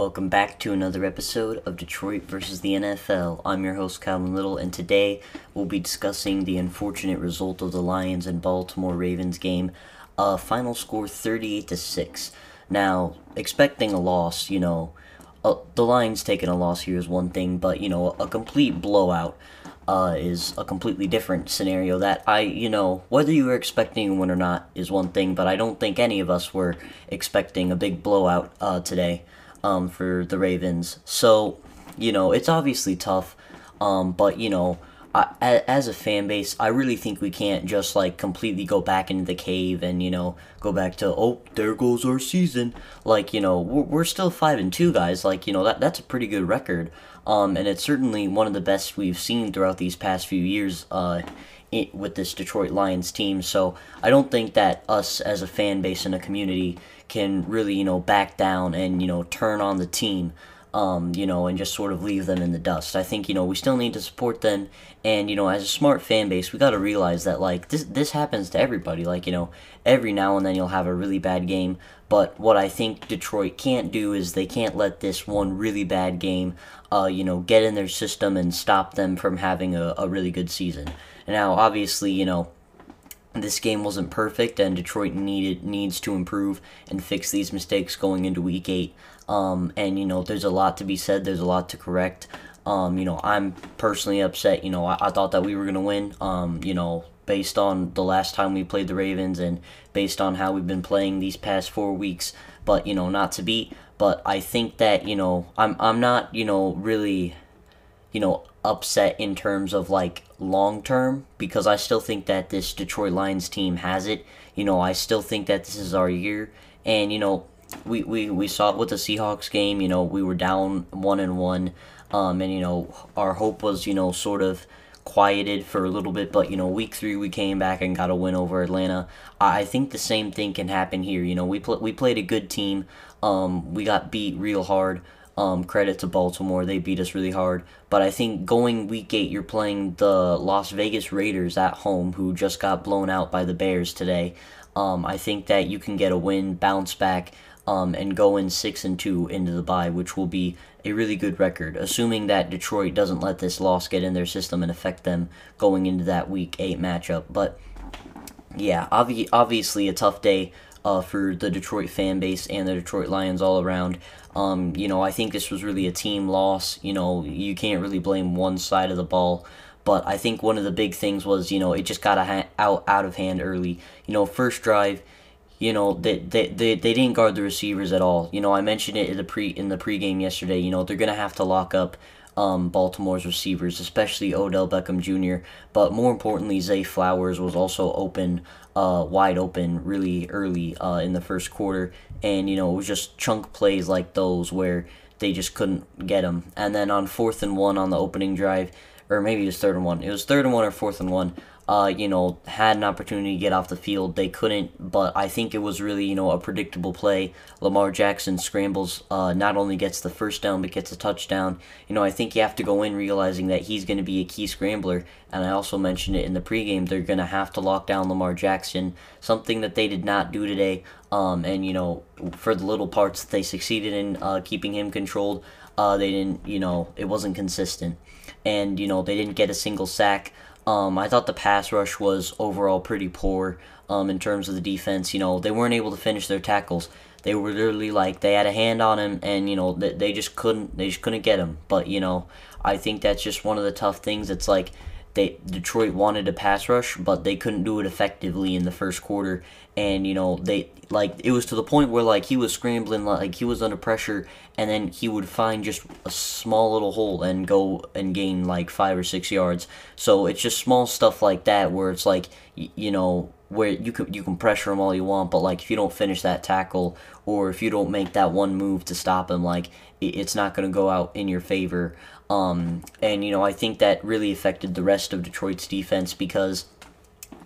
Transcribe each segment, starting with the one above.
Welcome back to another episode of Detroit versus the NFL. I'm your host, Calvin Little, and today we'll be discussing the unfortunate result of the Lions and Baltimore Ravens game. Uh, final score 38 to 6. Now, expecting a loss, you know, uh, the Lions taking a loss here is one thing, but, you know, a complete blowout uh, is a completely different scenario that I, you know, whether you were expecting one or not is one thing, but I don't think any of us were expecting a big blowout uh, today um, for the Ravens. So, you know, it's obviously tough, um, but, you know, I, as a fan base, I really think we can't just like completely go back into the cave and you know go back to oh there goes our season. Like you know we're, we're still five and two guys. Like you know that that's a pretty good record. Um, and it's certainly one of the best we've seen throughout these past few years. Uh, it, with this Detroit Lions team. So I don't think that us as a fan base and a community can really, you know, back down and, you know, turn on the team, um, you know, and just sort of leave them in the dust. I think, you know, we still need to support them. And, you know, as a smart fan base, we got to realize that, like, this, this happens to everybody. Like, you know, every now and then you'll have a really bad game. But what I think Detroit can't do is they can't let this one really bad game, uh, you know, get in their system and stop them from having a, a really good season. Now, obviously, you know, this game wasn't perfect and Detroit needed needs to improve and fix these mistakes going into week 8. Um, and you know, there's a lot to be said, there's a lot to correct. Um, you know, I'm personally upset. You know, I, I thought that we were going to win. Um, you know, based on the last time we played the Ravens and based on how we've been playing these past four weeks, but you know, not to beat. But I think that you know, I'm I'm not you know really, you know, upset in terms of like long term because I still think that this Detroit Lions team has it. You know, I still think that this is our year, and you know, we we, we saw it with the Seahawks game. You know, we were down one and one, um, and you know, our hope was you know sort of quieted for a little bit, but you know, week three we came back and got a win over Atlanta. I think the same thing can happen here. You know, we pl- we played a good team. Um, we got beat real hard. Um, credit to Baltimore, they beat us really hard. But I think going week eight, you're playing the Las Vegas Raiders at home, who just got blown out by the Bears today. Um, I think that you can get a win, bounce back, um, and go in six and two into the bye, which will be a really good record, assuming that Detroit doesn't let this loss get in their system and affect them going into that week eight matchup. But yeah, obvi- obviously a tough day uh, for the Detroit fan base and the Detroit Lions all around. Um, you know, I think this was really a team loss. You know, you can't really blame one side of the ball. But I think one of the big things was, you know, it just got ha- out out of hand early. You know, first drive, you know, they, they, they, they didn't guard the receivers at all. You know, I mentioned it in the pre in the pregame yesterday. You know, they're gonna have to lock up um, Baltimore's receivers, especially Odell Beckham Jr. But more importantly, Zay Flowers was also open, uh, wide open, really early uh, in the first quarter, and you know it was just chunk plays like those where they just couldn't get them. And then on fourth and one on the opening drive, or maybe it was third and one. It was third and one or fourth and one uh, you know, had an opportunity to get off the field. They couldn't, but I think it was really, you know, a predictable play. Lamar Jackson scrambles, uh, not only gets the first down, but gets a touchdown. You know, I think you have to go in realizing that he's going to be a key scrambler. And I also mentioned it in the pregame, they're going to have to lock down Lamar Jackson, something that they did not do today. Um, and, you know, for the little parts that they succeeded in uh, keeping him controlled, uh, they didn't, you know, it wasn't consistent. And, you know, they didn't get a single sack. Um, I thought the pass rush was overall pretty poor um, in terms of the defense. You know, they weren't able to finish their tackles. They were literally like they had a hand on him, and you know they, they just couldn't they just couldn't get him. But you know, I think that's just one of the tough things. It's like they Detroit wanted a pass rush, but they couldn't do it effectively in the first quarter. And you know they like it was to the point where like he was scrambling, like he was under pressure, and then he would find just a small little hole and go and gain like five or six yards. So it's just small stuff like that where it's like you know where you can you can pressure him all you want, but like if you don't finish that tackle or if you don't make that one move to stop him, like it's not going to go out in your favor. Um, and, you know, I think that really affected the rest of Detroit's defense because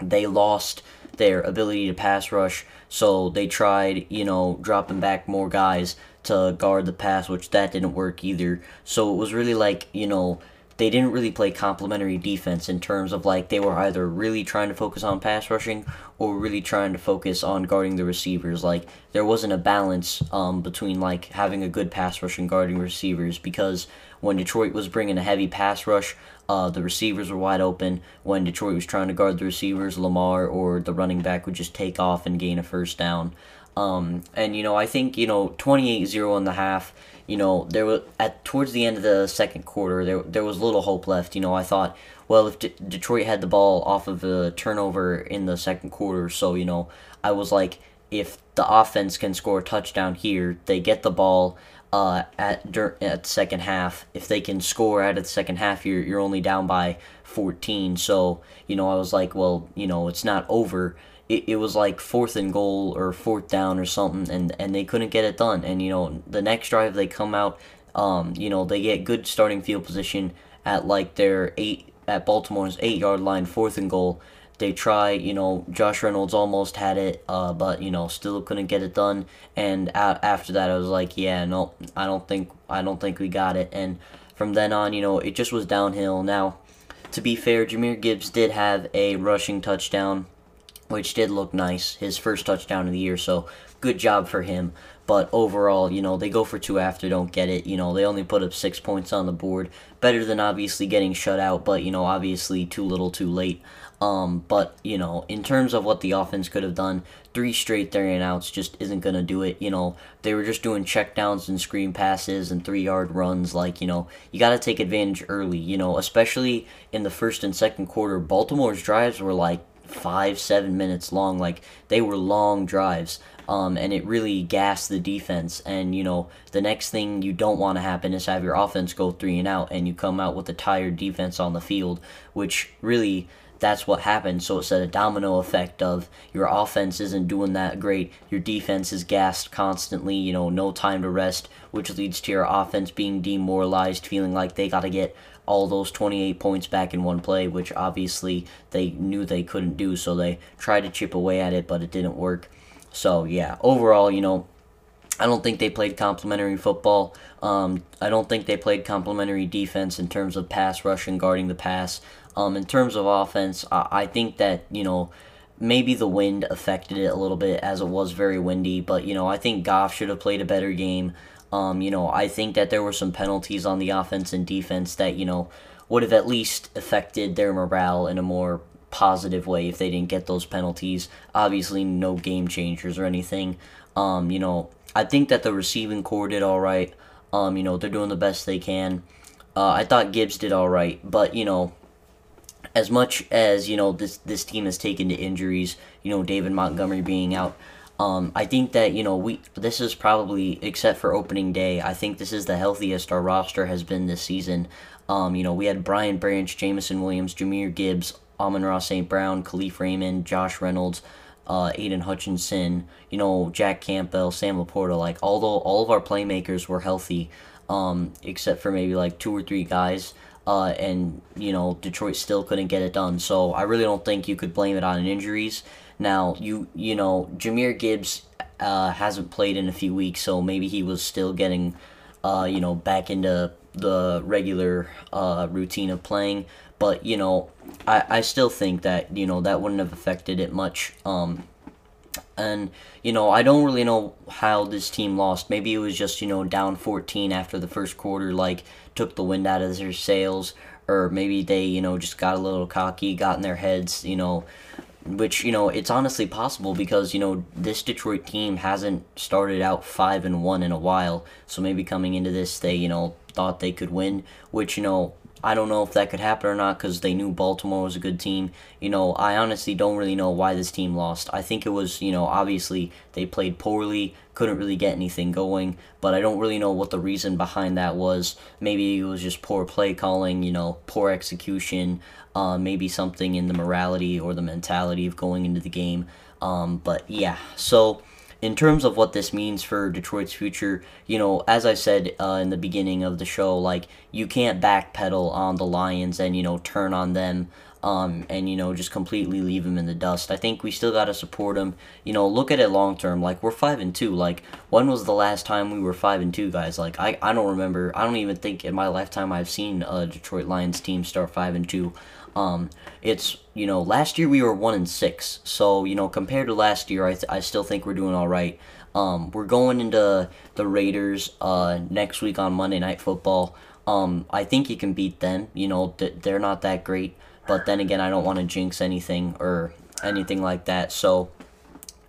they lost their ability to pass rush. So they tried, you know, dropping back more guys to guard the pass, which that didn't work either. So it was really like, you know, they didn't really play complementary defense in terms of like they were either really trying to focus on pass rushing or really trying to focus on guarding the receivers. Like there wasn't a balance um, between like having a good pass rush and guarding receivers because when Detroit was bringing a heavy pass rush, uh, the receivers were wide open. When Detroit was trying to guard the receivers, Lamar or the running back would just take off and gain a first down. Um, and you know, I think you know, 28-0 in the half you know, there was at towards the end of the second quarter, there there was little hope left. You know, I thought, well, if D- Detroit had the ball off of a turnover in the second quarter, so you know, I was like, if the offense can score a touchdown here, they get the ball uh, at dur- at second half. If they can score out of the second half, you're you're only down by 14. So you know, I was like, well, you know, it's not over it, it was like fourth and goal or fourth down or something, and, and they couldn't get it done. And, you know, the next drive they come out, um, you know, they get good starting field position at like their eight, at Baltimore's eight yard line, fourth and goal. They try, you know, Josh Reynolds almost had it, uh, but you know, still couldn't get it done. And a- after that, I was like, yeah, no, I don't think, I don't think we got it. And from then on, you know, it just was downhill. Now, to be fair, Jahmyr Gibbs did have a rushing touchdown which did look nice. His first touchdown of the year, so good job for him. But overall, you know, they go for two after, don't get it. You know, they only put up six points on the board. Better than obviously getting shut out, but, you know, obviously too little too late. Um, but, you know, in terms of what the offense could have done, three straight three and outs just isn't going to do it. You know, they were just doing checkdowns and screen passes and three yard runs. Like, you know, you got to take advantage early, you know, especially in the first and second quarter. Baltimore's drives were like five, seven minutes long. Like they were long drives. Um, and it really gassed the defense. And you know, the next thing you don't want to happen is have your offense go three and out, and you come out with a tired defense on the field, which really that's what happened. So it's a domino effect of your offense isn't doing that great, your defense is gassed constantly, you know, no time to rest, which leads to your offense being demoralized, feeling like they got to get all those 28 points back in one play, which obviously they knew they couldn't do, so they tried to chip away at it, but it didn't work. So, yeah, overall, you know, I don't think they played complementary football. Um, I don't think they played complementary defense in terms of pass rush and guarding the pass. Um, in terms of offense, I, I think that, you know, maybe the wind affected it a little bit as it was very windy, but, you know, I think Goff should have played a better game. Um, you know, I think that there were some penalties on the offense and defense that, you know, would have at least affected their morale in a more positive way if they didn't get those penalties. Obviously, no game changers or anything. Um, you know, I think that the receiving corps did all right. Um, you know, they're doing the best they can. Uh, I thought Gibbs did all right, but you know, as much as you know this this team has taken to injuries, you know, David Montgomery being out, um, I think that you know we this is probably except for opening day. I think this is the healthiest our roster has been this season. Um, you know we had Brian Branch, Jameson Williams, Jahmyr Gibbs, Amon-Ra St. Brown, Kalif Raymond, Josh Reynolds, uh, Aidan Hutchinson. You know Jack Campbell, Sam LaPorta. Like although all of our playmakers were healthy, um, except for maybe like two or three guys. Uh, and you know Detroit still couldn't get it done. So I really don't think you could blame it on injuries. Now, you you know, Jahmyr Gibbs uh, hasn't played in a few weeks, so maybe he was still getting, uh, you know, back into the regular uh, routine of playing. But you know, I, I still think that you know that wouldn't have affected it much. Um, and you know, I don't really know how this team lost. Maybe it was just you know down 14 after the first quarter, like took the wind out of their sails, or maybe they you know just got a little cocky, got in their heads, you know which you know it's honestly possible because you know this Detroit team hasn't started out five and one in a while, so maybe coming into this they you know thought they could win, which you know I don't know if that could happen or not because they knew Baltimore was a good team. You know, I honestly don't really know why this team lost. I think it was, you know, obviously they played poorly, couldn't really get anything going, but I don't really know what the reason behind that was. Maybe it was just poor play calling, you know, poor execution, uh, maybe something in the morality or the mentality of going into the game. Um, but yeah, so in terms of what this means for Detroit's future, you know, as I said uh, in the beginning of the show, like you can't backpedal on the Lions and you know turn on them um, and you know just completely leave him in the dust. I think we still gotta support him. You know, look at it long term. Like we're five and two. Like when was the last time we were five and two, guys? Like I, I don't remember. I don't even think in my lifetime I've seen a Detroit Lions team start five and two. Um, it's you know last year we were one and six. So you know compared to last year, I th- I still think we're doing all right. Um, we're going into the Raiders uh, next week on Monday Night Football. Um, I think you can beat them. You know, th- they're not that great. But then again, I don't want to jinx anything or anything like that. So,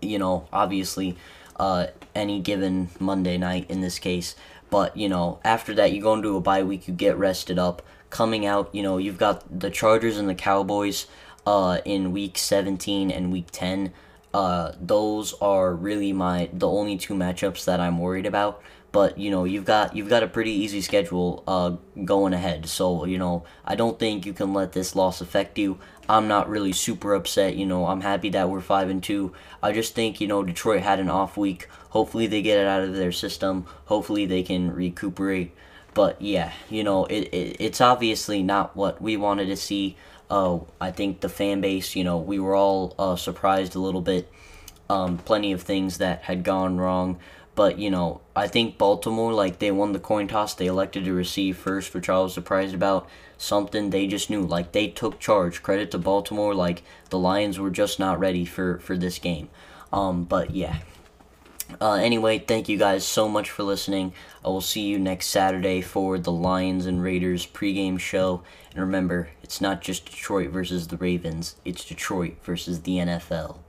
you know, obviously, uh, any given Monday night in this case. But, you know, after that, you go into a bye week, you get rested up. Coming out, you know, you've got the Chargers and the Cowboys uh, in week 17 and week 10. Uh, those are really my the only two matchups that I'm worried about. But you know you've got you've got a pretty easy schedule uh, going ahead. So you know i don't think you can let this loss affect you. I'm not really super upset you know. I'm happy that we're five and two. I just think you know detroit had an off week. Hopefully they get it out of their system. Hopefully they can recuperate. But yeah you know it, it it's obviously not what we wanted to see uh, i think the fan base you know we were all uh, surprised a little bit um, plenty of things that had gone wrong but, you know, I think Baltimore, like, they won the coin toss. They elected to receive first, which I was surprised about. Something they just knew. Like, they took charge. Credit to Baltimore. Like, the Lions were just not ready for, for this game. Um, but, yeah. Uh, anyway, thank you guys so much for listening. I will see you next Saturday for the Lions and Raiders pregame show. And remember, it's not just Detroit versus the Ravens, it's Detroit versus the NFL.